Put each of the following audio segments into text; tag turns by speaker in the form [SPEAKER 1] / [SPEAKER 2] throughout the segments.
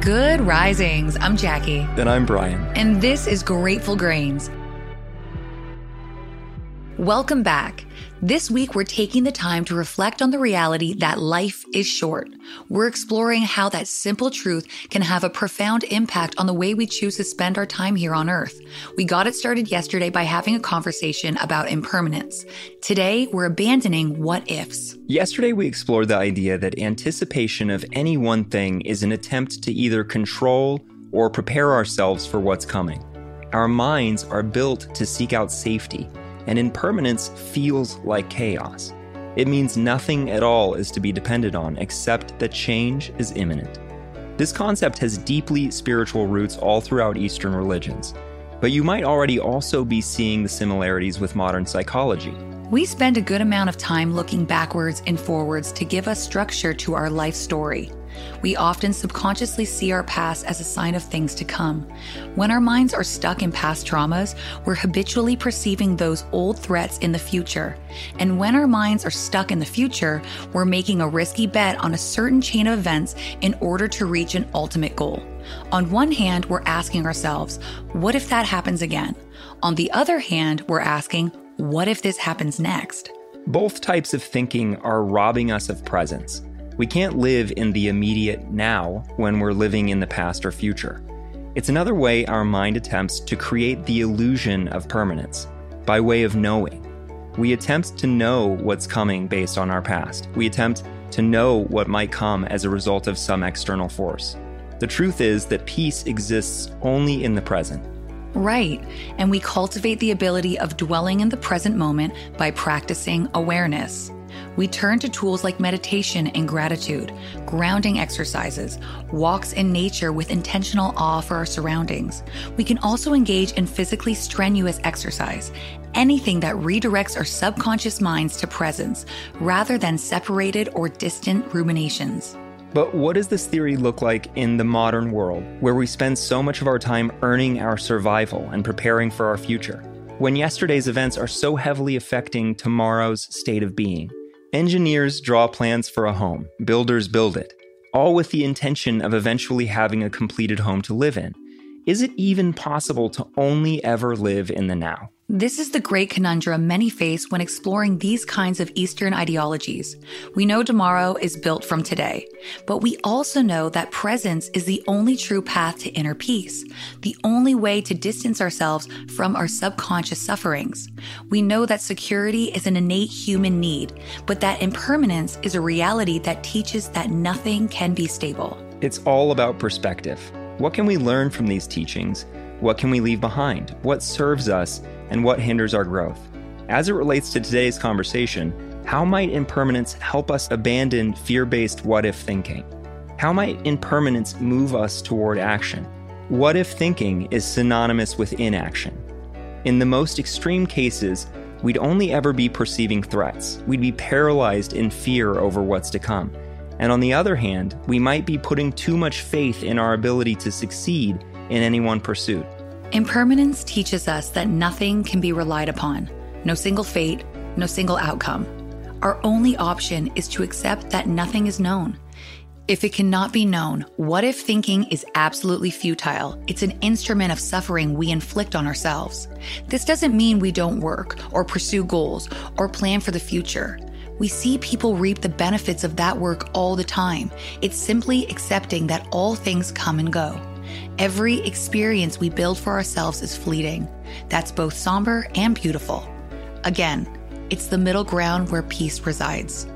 [SPEAKER 1] Good risings. I'm Jackie.
[SPEAKER 2] And I'm Brian.
[SPEAKER 1] And this is Grateful Grains. Welcome back. This week, we're taking the time to reflect on the reality that life is short. We're exploring how that simple truth can have a profound impact on the way we choose to spend our time here on Earth. We got it started yesterday by having a conversation about impermanence. Today, we're abandoning what ifs.
[SPEAKER 2] Yesterday, we explored the idea that anticipation of any one thing is an attempt to either control or prepare ourselves for what's coming. Our minds are built to seek out safety and impermanence feels like chaos. It means nothing at all is to be depended on except that change is imminent. This concept has deeply spiritual roots all throughout Eastern religions, but you might already also be seeing the similarities with modern psychology.
[SPEAKER 1] We spend a good amount of time looking backwards and forwards to give us structure to our life story. We often subconsciously see our past as a sign of things to come. When our minds are stuck in past traumas, we're habitually perceiving those old threats in the future. And when our minds are stuck in the future, we're making a risky bet on a certain chain of events in order to reach an ultimate goal. On one hand, we're asking ourselves, what if that happens again? On the other hand, we're asking, what if this happens next?
[SPEAKER 2] Both types of thinking are robbing us of presence. We can't live in the immediate now when we're living in the past or future. It's another way our mind attempts to create the illusion of permanence by way of knowing. We attempt to know what's coming based on our past. We attempt to know what might come as a result of some external force. The truth is that peace exists only in the present.
[SPEAKER 1] Right. And we cultivate the ability of dwelling in the present moment by practicing awareness. We turn to tools like meditation and gratitude, grounding exercises, walks in nature with intentional awe for our surroundings. We can also engage in physically strenuous exercise, anything that redirects our subconscious minds to presence rather than separated or distant ruminations.
[SPEAKER 2] But what does this theory look like in the modern world, where we spend so much of our time earning our survival and preparing for our future? When yesterday's events are so heavily affecting tomorrow's state of being, Engineers draw plans for a home, builders build it, all with the intention of eventually having a completed home to live in. Is it even possible to only ever live in the now?
[SPEAKER 1] This is the great conundrum many face when exploring these kinds of Eastern ideologies. We know tomorrow is built from today, but we also know that presence is the only true path to inner peace, the only way to distance ourselves from our subconscious sufferings. We know that security is an innate human need, but that impermanence is a reality that teaches that nothing can be stable.
[SPEAKER 2] It's all about perspective. What can we learn from these teachings? What can we leave behind? What serves us? and what hinders our growth. As it relates to today's conversation, how might impermanence help us abandon fear based what if thinking? How might impermanence move us toward action? What if thinking is synonymous with inaction? In the most extreme cases, we'd only ever be perceiving threats. We'd be paralyzed in fear over what's to come. And on the other hand, we might be putting too much faith in our ability to succeed in any one pursuit.
[SPEAKER 1] Impermanence teaches us that nothing can be relied upon, no single fate, no single outcome. Our only option is to accept that nothing is known. If it cannot be known, what if thinking is absolutely futile? It's an instrument of suffering we inflict on ourselves. This doesn't mean we don't work or pursue goals or plan for the future. We see people reap the benefits of that work all the time. It's simply accepting that all things come and go. Every experience we build for ourselves is fleeting. That's both somber and beautiful. Again, it's the middle ground where peace resides.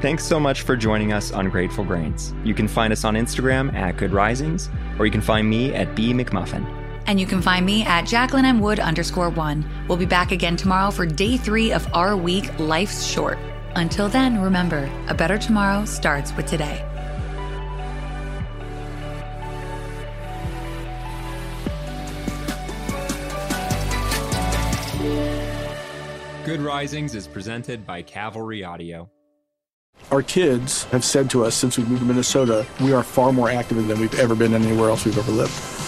[SPEAKER 2] Thanks so much for joining us on Grateful Grains. You can find us on Instagram at Good Risings, or you can find me at B McMuffin.
[SPEAKER 1] And you can find me at Jacqueline M. Wood underscore one. We'll be back again tomorrow for day three of our week, Life's Short. Until then, remember, a better tomorrow starts with today.
[SPEAKER 2] Good Risings is presented by Cavalry Audio.
[SPEAKER 3] Our kids have said to us since we moved to Minnesota, we are far more active than we've ever been anywhere else we've ever lived.